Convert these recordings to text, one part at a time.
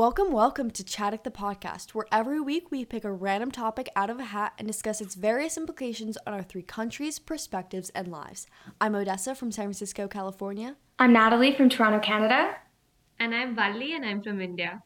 Welcome, welcome to Chaddock the podcast, where every week we pick a random topic out of a hat and discuss its various implications on our three countries, perspectives, and lives. I'm Odessa from San Francisco, California. I'm Natalie from Toronto, Canada. And I'm Valli and I'm from India.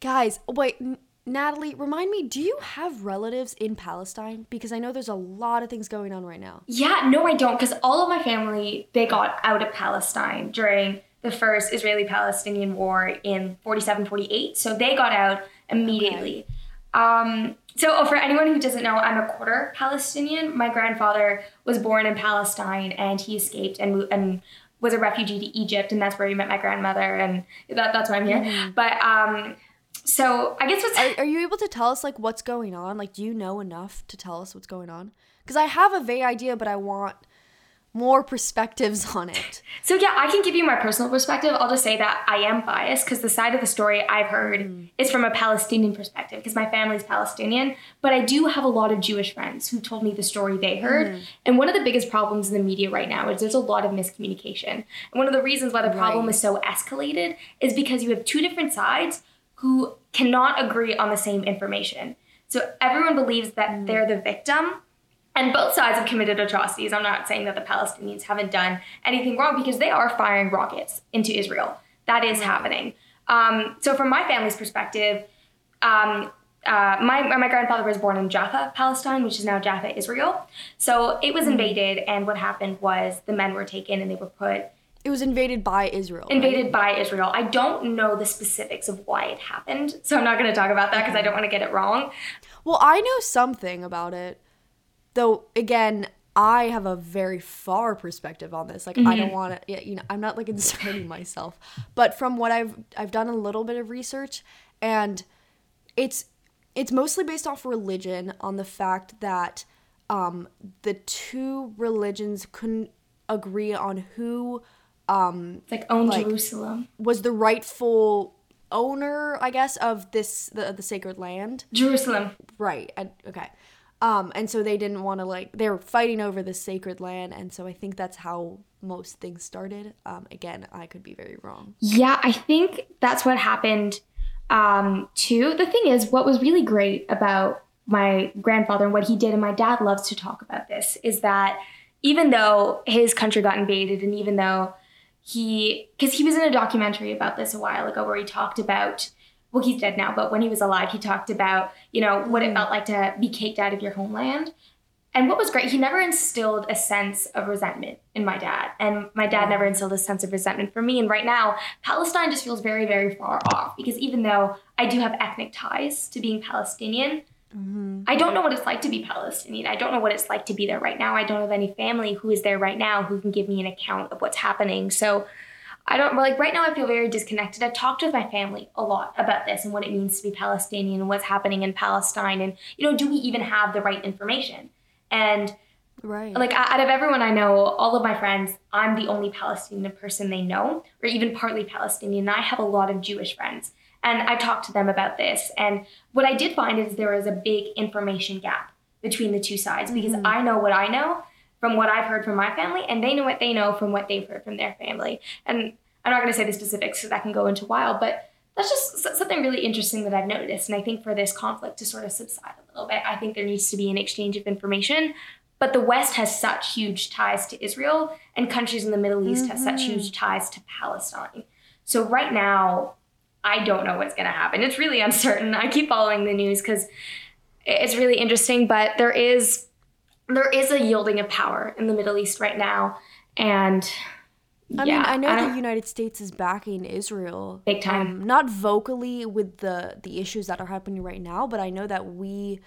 Guys, wait, N- Natalie, remind me, do you have relatives in Palestine? Because I know there's a lot of things going on right now. Yeah, no, I don't, because all of my family, they got out of Palestine during the first Israeli Palestinian war in 47 48. So they got out immediately. Okay. Um, so, oh, for anyone who doesn't know, I'm a quarter Palestinian. My grandfather was born in Palestine and he escaped and, and was a refugee to Egypt, and that's where he met my grandmother, and that, that's why I'm here. Mm-hmm. But um, so I guess what's are, are you able to tell us like what's going on? Like, do you know enough to tell us what's going on? Because I have a vague idea, but I want more perspectives on it. So yeah, I can give you my personal perspective. I'll just say that I am biased because the side of the story I've heard mm. is from a Palestinian perspective because my family's Palestinian, but I do have a lot of Jewish friends who told me the story they heard. Mm. And one of the biggest problems in the media right now is there's a lot of miscommunication. And one of the reasons why the problem right. is so escalated is because you have two different sides who cannot agree on the same information. So everyone believes that mm. they're the victim and both sides have committed atrocities. I'm not saying that the Palestinians haven't done anything wrong because they are firing rockets into Israel. That is happening. Um, so, from my family's perspective, um, uh, my, my grandfather was born in Jaffa, Palestine, which is now Jaffa, Israel. So it was hmm. invaded, and what happened was the men were taken and they were put. It was invaded by Israel. Invaded right? by Israel. I don't know the specifics of why it happened, so I'm not going to talk about that because I don't want to get it wrong. Well, I know something about it. Though again, I have a very far perspective on this. Like mm-hmm. I don't mm-hmm. want to, you know, I'm not like inserting myself, but from what I've I've done a little bit of research, and it's it's mostly based off religion on the fact that um, the two religions couldn't agree on who um, like owned like, Jerusalem was the rightful owner, I guess, of this the the sacred land. Jerusalem. Right. I, okay. Um, and so they didn't want to like they were fighting over the sacred land, and so I think that's how most things started. Um, again, I could be very wrong. Yeah, I think that's what happened um, too. The thing is, what was really great about my grandfather and what he did, and my dad loves to talk about this, is that even though his country got invaded, and even though he, because he was in a documentary about this a while ago, where he talked about well, he's dead now, but when he was alive, he talked about, you know, what it mm. felt like to be kicked out of your homeland. And what was great, he never instilled a sense of resentment in my dad. And my dad never instilled a sense of resentment for me. And right now, Palestine just feels very, very far off because even though I do have ethnic ties to being Palestinian, mm-hmm. I don't know what it's like to be Palestinian. I don't know what it's like to be there right now. I don't have any family who is there right now who can give me an account of what's happening. So I don't like right now I feel very disconnected. I've talked with my family a lot about this and what it means to be Palestinian and what's happening in Palestine and you know, do we even have the right information? And Right. Like out of everyone I know, all of my friends, I'm the only Palestinian person they know, or even partly Palestinian. I have a lot of Jewish friends. And I talked to them about this. And what I did find is there is a big information gap between the two sides because mm-hmm. I know what I know from what I've heard from my family, and they know what they know from what they've heard from their family. And I'm not going to say the specifics because that can go into wild, but that's just something really interesting that I've noticed. And I think for this conflict to sort of subside a little bit, I think there needs to be an exchange of information. But the West has such huge ties to Israel, and countries in the Middle East mm-hmm. have such mm-hmm. huge ties to Palestine. So right now, I don't know what's going to happen. It's really uncertain. I keep following the news because it's really interesting, but there is there is a yielding of power in the Middle East right now. And I yeah, mean, I know I the United States is backing Israel big time. Um, not vocally with the the issues that are happening right now, but I know that we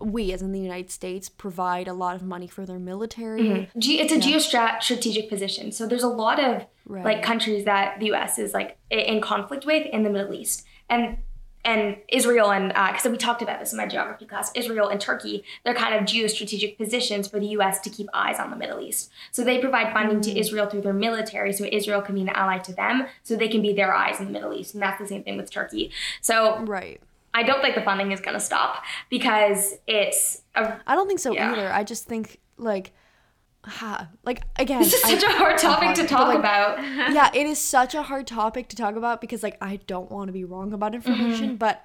we as in the United States provide a lot of money for their military. Mm-hmm. It's a yeah. geostrategic position. So there's a lot of right. like countries that the US is like in conflict with in the Middle East. And and Israel and because uh, we talked about this in my geography class, Israel and Turkey, they're kind of geostrategic positions for the U.S. to keep eyes on the Middle East. So they provide funding to Israel through their military, so Israel can be an ally to them, so they can be their eyes in the Middle East, and that's the same thing with Turkey. So right. I don't think the funding is going to stop because it's. I don't think so yeah. either. I just think like ha, like again, This is such a hard topic to talk like, about. yeah, it is such a hard topic to talk about because like I don't want to be wrong about mm-hmm. information, but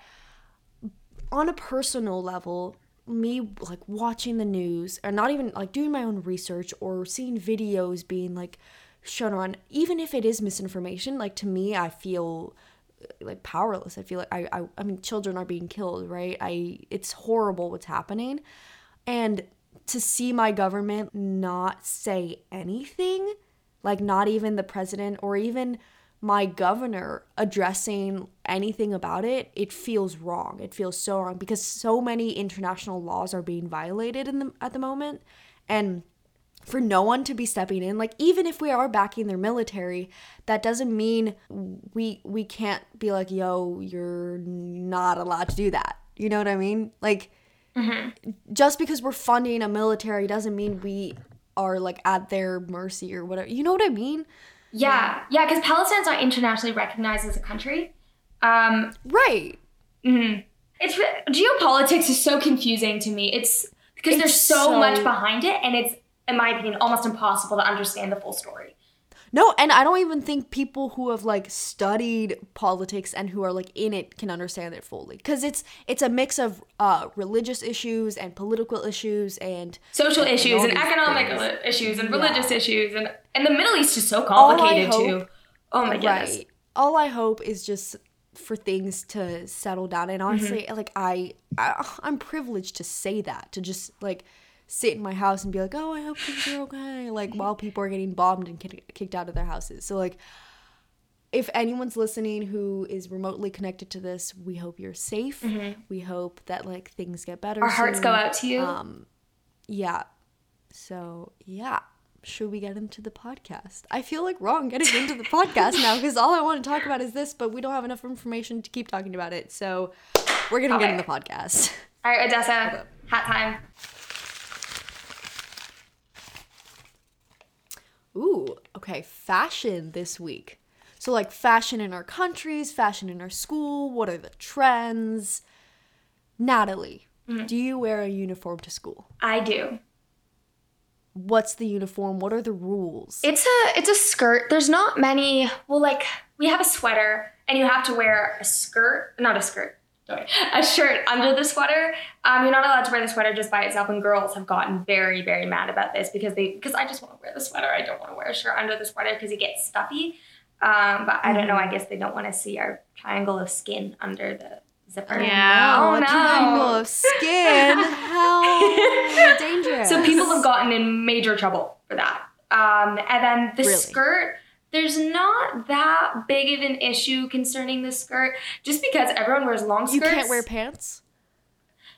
on a personal level, me like watching the news or not even like doing my own research or seeing videos being like shown on even if it is misinformation, like to me, I feel like powerless. I feel like I, I, I mean, children are being killed, right? I, it's horrible what's happening, and to see my government not say anything, like not even the president or even my governor addressing anything about it, it feels wrong. It feels so wrong because so many international laws are being violated in the at the moment, and for no one to be stepping in like even if we are backing their military that doesn't mean we we can't be like yo you're not allowed to do that. You know what i mean? Like just because we're funding a military doesn't mean we are like at their mercy or whatever you know what i mean Yeah, yeah, because Palestine's not internationally recognized as a country. Um, right mhm. It's geopolitics is so confusing to me. It's because there's so, so- much behind it, and it's, in my opinion, almost impossible to understand the full story. No and i don't even think people who have like studied politics and who are like in it can understand it fully because it's it's a mix of uh religious issues and political issues and Social issues and economic things. issues and Yeah. religious issues, and and the Middle East is so complicated hope- too. Oh my goodness. right all i hope is just for things to settle down and honestly Mm-hmm. like I, I i'm privileged to say that to just like sit in my house and be like oh i hope things are okay like Mm-hmm. while people are getting bombed and kick- kicked out of their houses. So like if anyone's listening who is remotely connected to this we hope you're safe. We hope that like things get better Mm-hmm. Our hearts go out to you. um yeah. So yeah. Should we get into the podcast? I feel like wrong getting into the podcast now because all i want to talk about is this but we don't have enough information to keep talking about it. So we're gonna get in the podcast. All right, Odessa, hat time. Ooh okay fashion this week so like fashion in our countries fashion in our school what are the trends natalie mm. do you wear a uniform to school I do. what's the uniform what are the rules It's a it's a skirt. There's not many. Well, like we have a sweater, and you have to wear a skirt, not a skirt. Sorry, a shirt under the sweater. Um, you're not allowed to wear the sweater just by itself, and girls have gotten very, very mad about this because they because I just want to wear the sweater. I don't want to wear a shirt under the sweater because it gets stuffy. Um, but I don't know. I guess they don't want to see our triangle of skin under the zipper. Yeah. Oh, no. triangle of skin. How dangerous. So people have gotten in major trouble for that. Um, and then the Really? skirt, there's not that big of an issue concerning the skirt, just because everyone wears long skirts. You can't wear pants.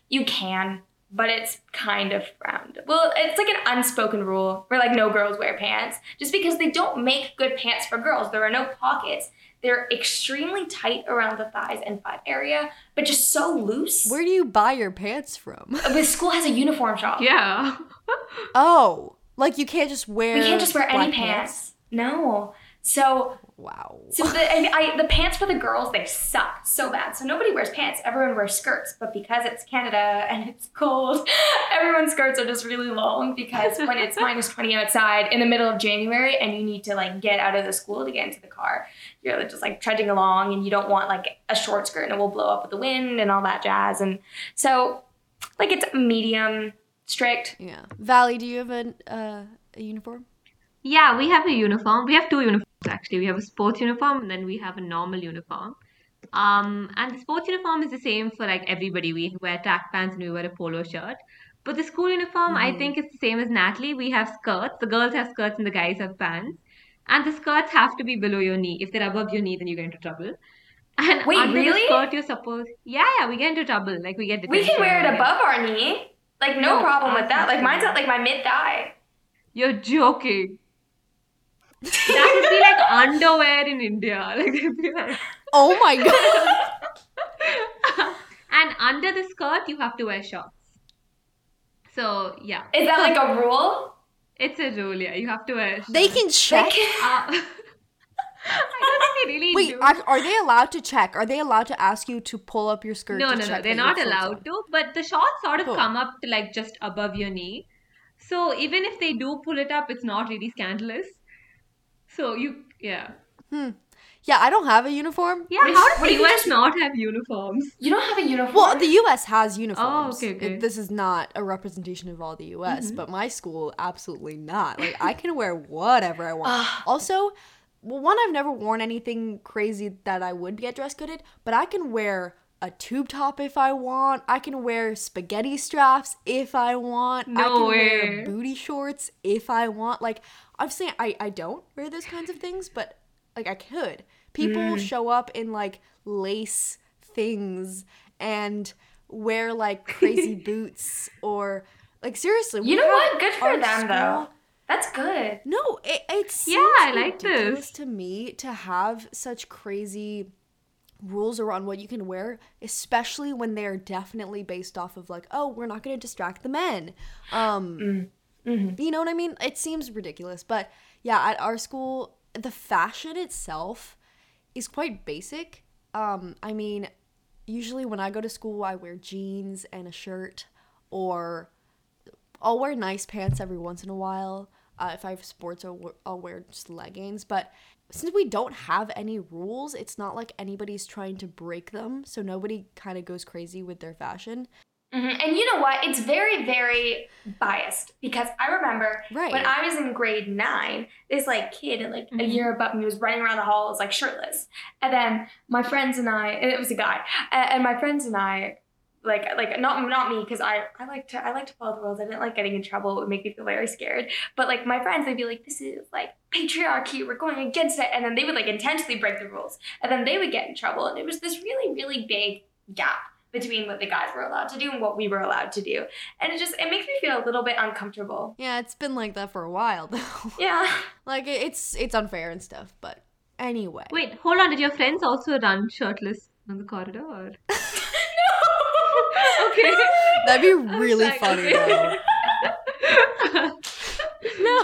You can, but it's kind of frowned. Well, it's like an unspoken rule where like no girls wear pants, just because they don't make good pants for girls. There are no pockets. They're extremely tight around the thighs and butt area, but just so loose. Where do you buy your pants from? Uh, the school has a uniform shop. Yeah. Oh, like you can't just wear. We can't just wear any black pants. No. So Wow. So the and I, the pants for the girls they suck so bad. So nobody wears pants. Everyone wears skirts. But because it's Canada and it's cold, everyone's skirts are just really long because when it's minus twenty outside in the middle of January and you need to like get out of the school to get into the car, you're just like trudging along and you don't want like a short skirt and it will blow up with the wind and all that jazz. And so like it's medium strict. yeah. Valli, do you have a uh, a uniform? Yeah, we have a uniform. We have two uniforms actually. We have a sports uniform and then we have a normal uniform. Um, and the sports uniform is the same for like everybody. We wear track pants and we wear a polo shirt. But the school uniform, I think, is the same as Natalie. We have skirts. The girls have skirts and the guys have pants. And the skirts have to be below your knee. If they're above your knee, then you get into trouble. And Wait, under really? the skirt, you're supposed. Yeah, yeah, we get into trouble. Like we get. We can wear it above our knee. Like no, No, problem with that. Like mine's at like my mid thigh. You're joking. That would be like underwear in India. Like be like. Oh my god. and under the skirt, you have to wear shorts. So yeah, Is that like a rule? it's a rule. Yeah, you have to wear. Shorts. they can check. Uh, I don't think they really Wait, do. are, are they allowed to check? Are they allowed to ask you to pull up your skirt? no, to no, no. They're not allowed on? to. But the shorts sort of Cool. come up to like just above your knee. So even if they do pull it up, it's not really scandalous. So you, yeah. Hmm. Yeah, I don't have a uniform. Yeah, What- how does what the US just- not have uniforms? You don't have a uniform. Well, the U.S. has uniforms. okay, okay. It- this is not a representation of all the U.S., but my school absolutely not. Like I can wear whatever I want. also, well, one I've never worn anything crazy that I would get dress coded, but I can wear a tube top if I want. I can wear spaghetti straps if I want. I can way. wear booty shorts if I want. Like I'm saying, I I don't wear those kinds of things, but like I could. People hmm. show up in like lace things and wear like crazy boots or like seriously. you know what? Good for them school- though. That's good. No, it, it's Yeah, I like this. to me to have such crazy rules around what you can wear, especially when they are definitely based off of like, oh, we're not going to distract the men. Um, Mm-hmm. you know what I mean? It seems ridiculous, but yeah, at our school, the fashion itself is quite basic. Um, I mean, usually when I go to school, I wear jeans and a shirt, or I'll wear nice pants every once in a while. Uh, if I have sports, I'll, I'll wear just leggings. But since we don't have any rules, it's not like anybody's trying to break them. So nobody kind of goes crazy with their fashion. Mhm. And you know what? It's very, very biased because I remember Right. when I was in grade nine, this like kid, like a Mhm. year above me, was running around the halls like shirtless. And then my friends and I, and it was a guy, and my friends and I, like like not not me because I I like to I like to follow the rules. I didn't like getting in trouble. It would make me feel very scared. But like my friends, they'd be like, "This is like patriarchy. We're going against it," and then they would like intentionally break the rules, and then they would get in trouble. And it was this really really big gap between what the guys were allowed to do and what we were allowed to do. And it just it makes me feel a little bit uncomfortable. Yeah, it's been like that for a while though. Yeah. like it's it's unfair and stuff. But anyway, Wait, hold on. Did your friends also run shirtless on the corridor? Okay. that'd be really funny though. no.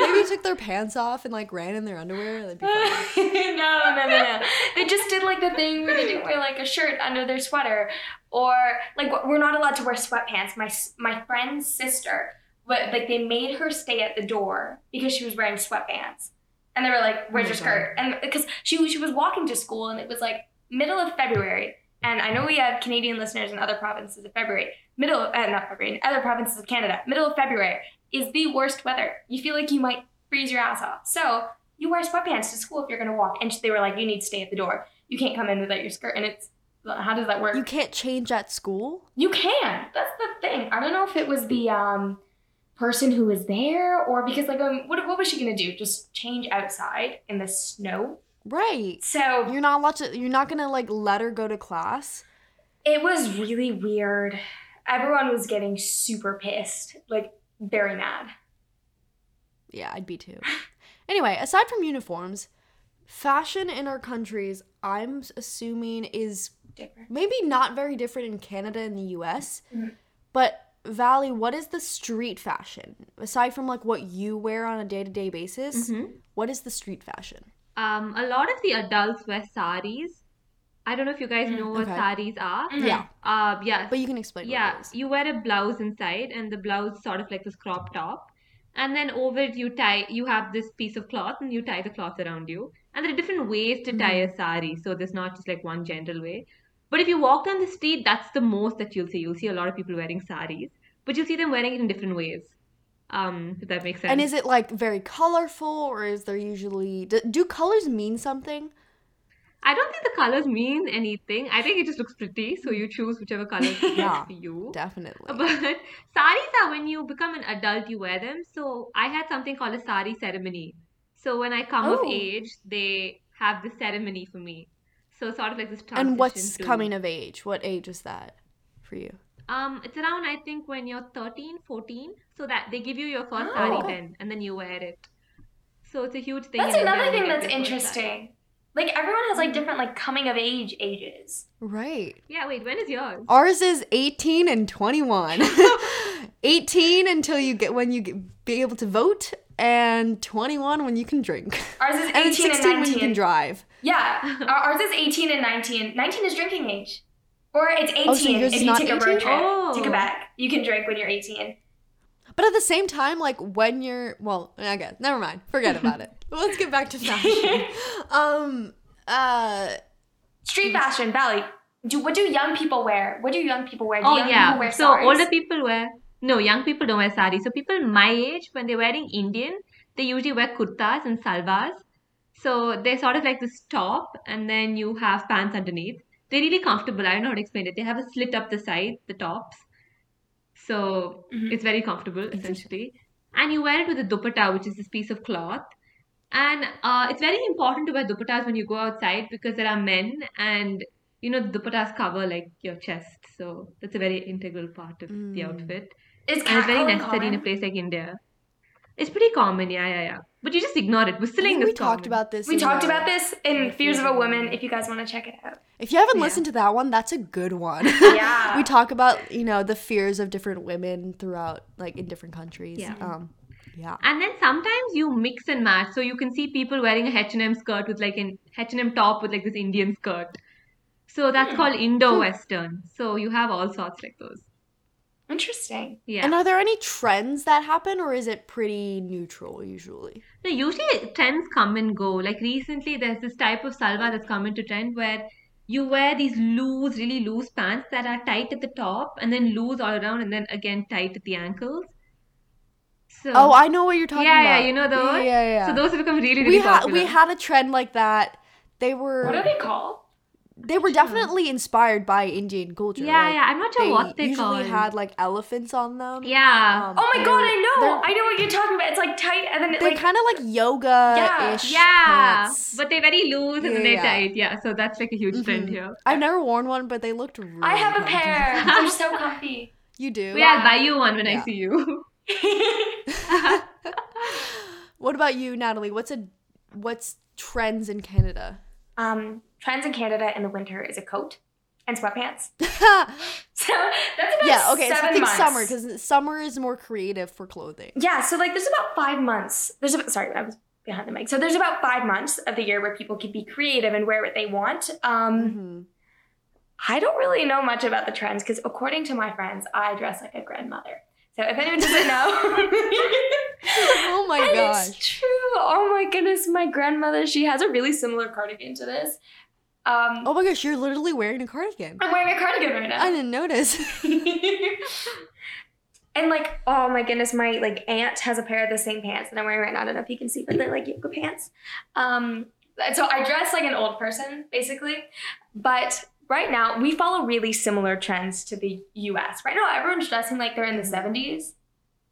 Maybe took their pants off and like ran in their underwear. That'd be funny. no, no, no, no. They just did like the thing where they didn't wear like a shirt under their sweater, or like we're not allowed to wear sweatpants. My my friend's sister, but like they made her stay at the door because she was wearing sweatpants, and they were like, "Where's Oh your my skirt?" And because she she was walking to school, and it was like middle of February. And I know we have Canadian listeners in other provinces of February. Middle, uh, not February, in other provinces of Canada. Middle of February is the worst weather. You feel like you might freeze your ass off. So you wear sweatpants to school if you're gonna walk. And they were like, you need to stay at the door. You can't come in without your skirt. And it's how does that work? You can't change at school. You can. That's the thing. I don't know if it was the um person who was there or because like um what what was she gonna do? Just change outside in the snow? Right. So You're not allowed to. You're not gonna like let her go to class. it was really weird. Everyone was getting super pissed, like very mad. Yeah, I'd be too. Anyway, aside from uniforms, fashion in our countries, I'm assuming is Different. maybe not very different in Canada and the US. Mhm. But Valli, what is the street fashion? Aside from like what you wear on a day-to-day basis, Mhm. what is the street fashion? Um, a lot of the adults wear saris. I don't know if you guys Mm, know what okay. saris are. Mhm. Yeah, Uh, yeah. but you can explain yeah, what it is. you wear a blouse inside, and the blouse sort of like this crop top, and then over it you tie. You have this piece of cloth, and you tie the cloth around you. And there are different ways to tie a sari, so there's not just like one general way. But if you walk down the street, that's the most that you'll see. You'll see a lot of people wearing saris, but you'll see them wearing it in different ways. Um, if that makes sense. And is it like very colorful, or is there usually do, do colors mean something? I don't think the colors mean anything. I think it just looks pretty, so you choose whichever color Yeah. for you. Definitely. But saris are when you become an adult, you wear them. So I had something called a sari ceremony. So when I come of Oh. age, they have this ceremony for me. So sort of like this transition. And what's to- coming of age? What age is that for you? Um, it's around I think when you're 13, 14. So that they give you your first Oh. sari then, and then you wear it. So it's a huge thing. That's another thing that's your sari. interesting. Like everyone has like different like coming of age ages. Right. Yeah, wait, when is yours? Ours is 18 and 21. 18 until you get when you get, be able to vote and 21 when you can drink. Ours is 18 And and, 16 when you can drive. Yeah, ours is 18 and 19. 19 is drinking age. Or it's 18 Oh, so yours if is you not take a 18? road trip Oh. to Quebec. You can drink when you're 18. But at the same time, like when you're well, I guess never mind. Forget about it. Let's get back to fashion. um uh Street fashion, Valli. Do what do young people wear? What do young people wear? Do Oh yeah. wear So saris? older people wear no, young people don't wear sari. So people my age, when they're wearing Indian, they usually wear kurtas and salwars. So they're sort of like this top, and then you have pants underneath. They're really comfortable. I don't know how to explain it. They have a slit up the side, the tops. So Mhm. it's very comfortable essentially. And you wear it with a dupatta, which is this piece of cloth. And uh, it's very important to wear dupattas when you go outside because there are men and you know the dupattas cover like your chest. So that's a very integral part of the Mm. outfit. Is And it's very necessary in a place like India. It's pretty common, yeah, yeah, yeah. But you just ignore it. Whistling is we talked common. about this. We talked about this in Fears of a Woman. If you guys want to check it out. If you haven't Yeah. listened to that one, that's a good one. Yeah. we talk about, you know, the fears of different women throughout like in different countries. Yeah. Um yeah. And then sometimes you mix and match. So you can see people wearing a H&M skirt with like an H&M top with like this Indian skirt. So that's Hmm. called Indo-Western. So you have all sorts like those. Interesting. Yeah. And are there any trends that happen or is it pretty neutral usually? No, usually trends come and go. Like recently, there's this type of salwar that's come into trend where you wear these loose, really loose pants that are tight at the top and then loose all around and then again tight at the ankles. So Oh, I know what you're talking yeah, about. yeah, you know those. Yeah, yeah, yeah. So those have become really, really we had popular. we had a trend like that. They were What are they called? They were definitely inspired by Indian culture. yeah, like, yeah. I'm not sure They what they usually called. had like elephants on them. yeah. Um, Oh my god, I know. I know what you're talking about. It's like tight and then it They're like kind of like yoga-ish yeah, pants. but they're very loose and then they're Yeah. tight. Yeah, so that's like a huge trend Mhm. here. I've never worn one, but they looked really I have a pair. They're so comfy. You do? But yeah, I'll buy you one when I see you. What about you, Natalie? What's a what's trends in Canada? Um, trends in Canada in the winter is a coat and sweatpants. yeah, So that's about okay. So I think months. summer because summer is more creative for clothing. Yeah, so like there's about five months. There's about sorry, I was behind the mic. So there's about five months of the year where people can be creative and wear what they want. Um, hmm I don't really know much about the trends because according to my friends, I dress like a grandmother. So if anyone doesn't know, Oh my And gosh. it's true. My my grandmother, she has a really similar cardigan to this. Um, Oh my gosh, you're literally wearing a cardigan. I'm wearing a cardigan right now. I didn't notice. and like, oh my goodness, my like aunt has a pair of the same pants that I'm wearing right now. I don't know if you can see, but they're like yoga pants. Um, so I dress like an old person, basically. But right now, we follow really similar trends to the US. Right now, everyone's dressing like they're in the 70s.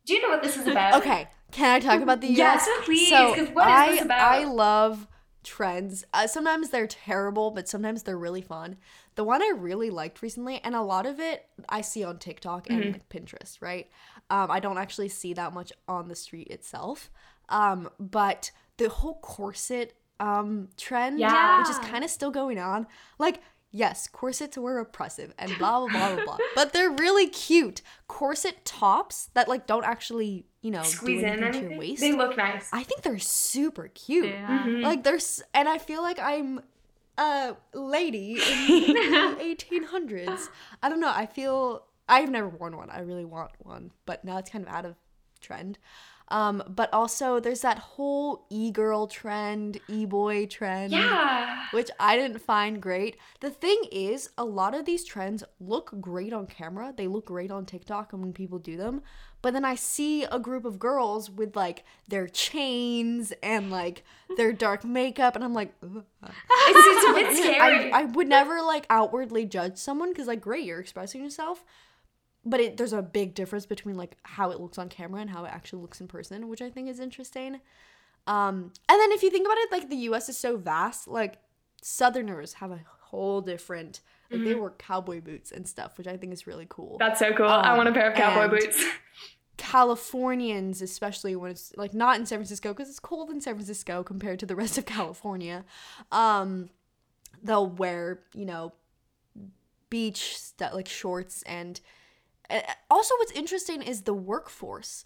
Do you know what this is about? okay, can I talk about the? Yes, please, So what is I this about? I love trends. Uh, sometimes they're terrible, but sometimes they're really fun. The one I really liked recently, and a lot of it I see on TikTok and Mhm. like, Pinterest, right? Um, I don't actually see that much on the street itself. Um, but the whole corset um trend, Yeah. which is kind of still going on, like. Yes, corsets were oppressive and blah blah blah blah blah. But they're really cute. Corset tops that like don't actually, you know, Squeeze do in anything to your waist. They look nice. I think they're super cute. Yeah. Mhm. Like there's and I feel like I'm a lady in the 1800s. I don't know. I feel I've never worn one. I really want one, but now it's kind of out of trend. Um, but also there's that whole e-girl trend, e-boy trend yeah. which I didn't find great. The thing is, a lot of these trends look great on camera. They look great on TikTok and when people do them. But then I see a group of girls with like their chains and like their dark makeup, and I'm like, "Ugh." It's, it's a bit scary. I, I would never like outwardly judge someone because like great, you're expressing yourself. But it, there's a big difference between like how it looks on camera and how it actually looks in person, which I think is interesting. Um, and then if you think about it, like the U.S. is so vast. Like Southerners have a whole different. Like they wear cowboy boots and stuff, which I think is really cool. That's so cool. I Um, want a pair of cowboy boots. Californians, especially when it's like not in San Francisco, because it's cold in San Francisco compared to the rest of California. Um, they'll wear, you know, beach stuff like shorts and also what's interesting is the workforce.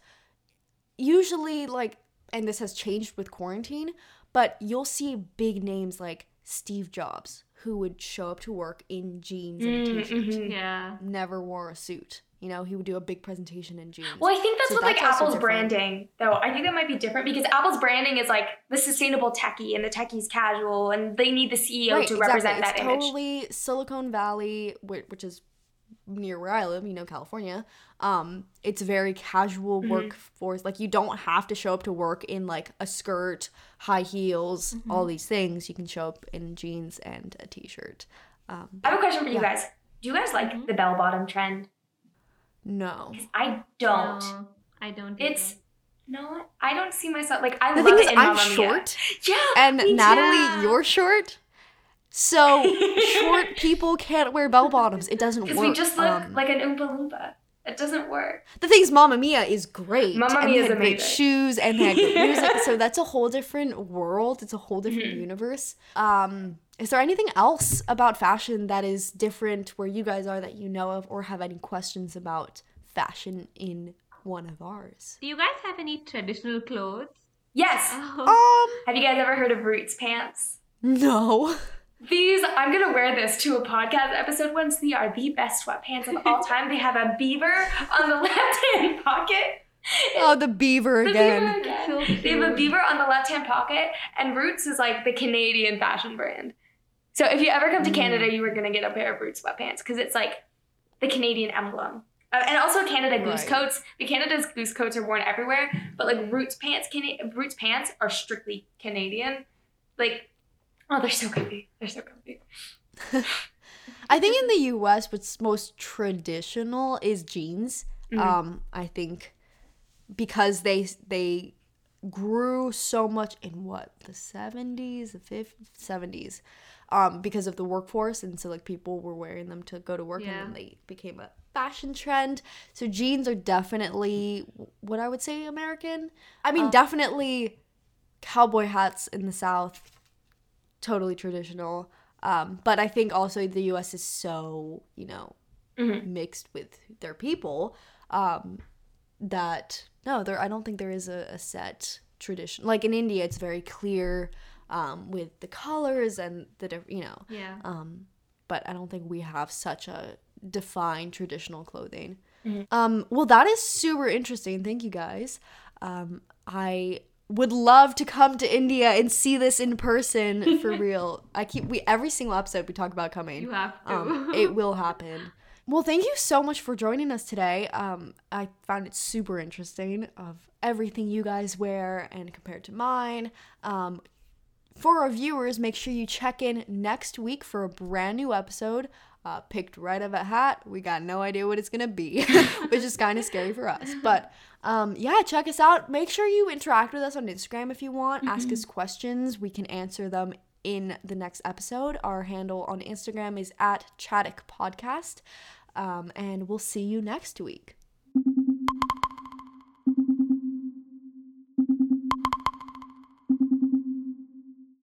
Usually, like, and this has changed with quarantine, but you'll see big names like Steve Jobs who would show up to work in jeans and a Mm, t-shirt mhm. Yeah. never wore a suit. You know, he would do a big presentation in jeans. Well, I think that's So like that's also Apple's different. branding, though. I think that might be different because Apple's branding is like the sustainable techie and the techie's casual, and they need the CEO Right, to exactly. represent that it's image. totally Silicon Valley, which is near where I live, you know, California. Um, it's very casual Mm-hmm. workforce. Like you don't have to show up to work in like a skirt, high heels, Mm-hmm. all these things. You can show up in jeans and a t-shirt. Um, I have a question for you guys. Do you guys like the bell bottom trend? no. I don't. No, I don't. It's either. not. I don't see myself like I The love thing is, it in I'm Mamma Mia. short, Yeah, and Natalie, too. you're short. So short people can't wear bell bottoms. It doesn't work. because we just look Um, like an oompa loompa. It doesn't work. The thing is, Mamma Mia is great. Mamma Mia is had great amazing. shoes and they had great music. So that's a whole different world. It's a whole different Mm-hmm. universe. Um, is there anything else about fashion that is different where you guys are that you know of, or have any questions about fashion in one of ours? Do you guys have any traditional clothes? Yes. Oh, Um, Have you guys ever heard of Roots pants? no. These, I'm gonna wear this to a podcast episode once. They are the best sweatpants of all time. They have a beaver on the left hand pocket. Oh, the beaver The again. beaver again. So They have a beaver on the left hand pocket, and Roots is like the Canadian fashion brand. So if you ever come to Canada, you are gonna get a pair of Roots sweatpants because it's like the Canadian emblem. Uh, and also Canada goose Right. coats. The Canada's goose coats are worn everywhere, but like Roots pants, Cana- Roots pants are strictly Canadian. Like, oh, they're so comfy. They're so comfy. I think in the US, what's most traditional is jeans. Mm-hmm. Um, I think because they they grew so much in what the 70s, the 50s, 70s, um, because of the workforce, and so like people were wearing them to go to work, Yeah. and then they became a fashion trend. So jeans are definitely what I would say American. I mean, definitely cowboy hats in the South totally traditional. Um, but I think also the U.S. is so you know Mm-hmm. mixed with their people um, that no, there I don't think there is a, a set tradition. Like in India, it's very clear um, with the colors and the you know. yeah. Um, but I don't think we have such a defined traditional clothing. Mm-hmm. Um, well, that is super interesting. Thank you guys. Um, I would love to come to India and see this in person for real. I keep we every single episode we talk about coming. You have to. Um, it will happen. Well, thank you so much for joining us today. Um, I found it super interesting of everything you guys wear and compared to mine. Um, for our viewers, make sure you check in next week for a brand new episode. Uh, picked right of a hat. We got no idea what it's gonna be, which is kind of scary for us. But um, yeah, check us out. Make sure you interact with us on Instagram if you want. Ask us questions. We can answer them in the next episode. Our handle on Instagram is at Chaddock Podcast. Um, and we'll see you next week.